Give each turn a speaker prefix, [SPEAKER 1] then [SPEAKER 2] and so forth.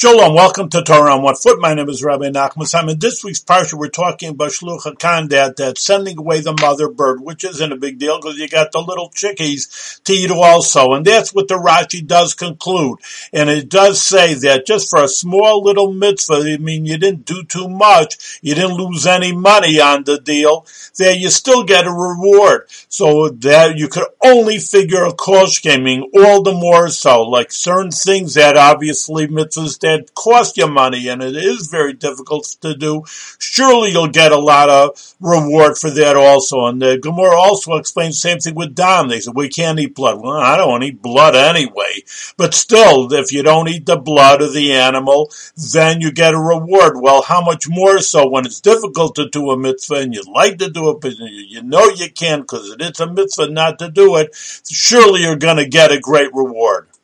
[SPEAKER 1] Shalom, welcome to Torah on One Foot. My name is Rabbi Nachman Simon. This week's parsha, we're talking about Shluch HaKan, that, sending away the mother bird, which isn't a big deal because you got the little chickies to eat also. And that's what the Rashi does conclude. And it does say that just for a small little mitzvah, I mean, you didn't do too much, you didn't lose any money on the deal, that you still get a reward. So that you could only figure a cost gaming all the more so, like certain things that obviously mitzvahs that cost you money and it is very difficult to do, surely you'll get a lot of reward for that also. And uh, the Gemara also explains the same thing with dam. They said, we can't eat blood. Well, I don't want to eat blood anyway. But still, if you don't eat the blood of the animal, then you get a reward. Well, how much more so when it's difficult to do a mitzvah and you'd like to do it, but you know you can't because it is a mitzvah not to do it, surely you're going to get a great reward.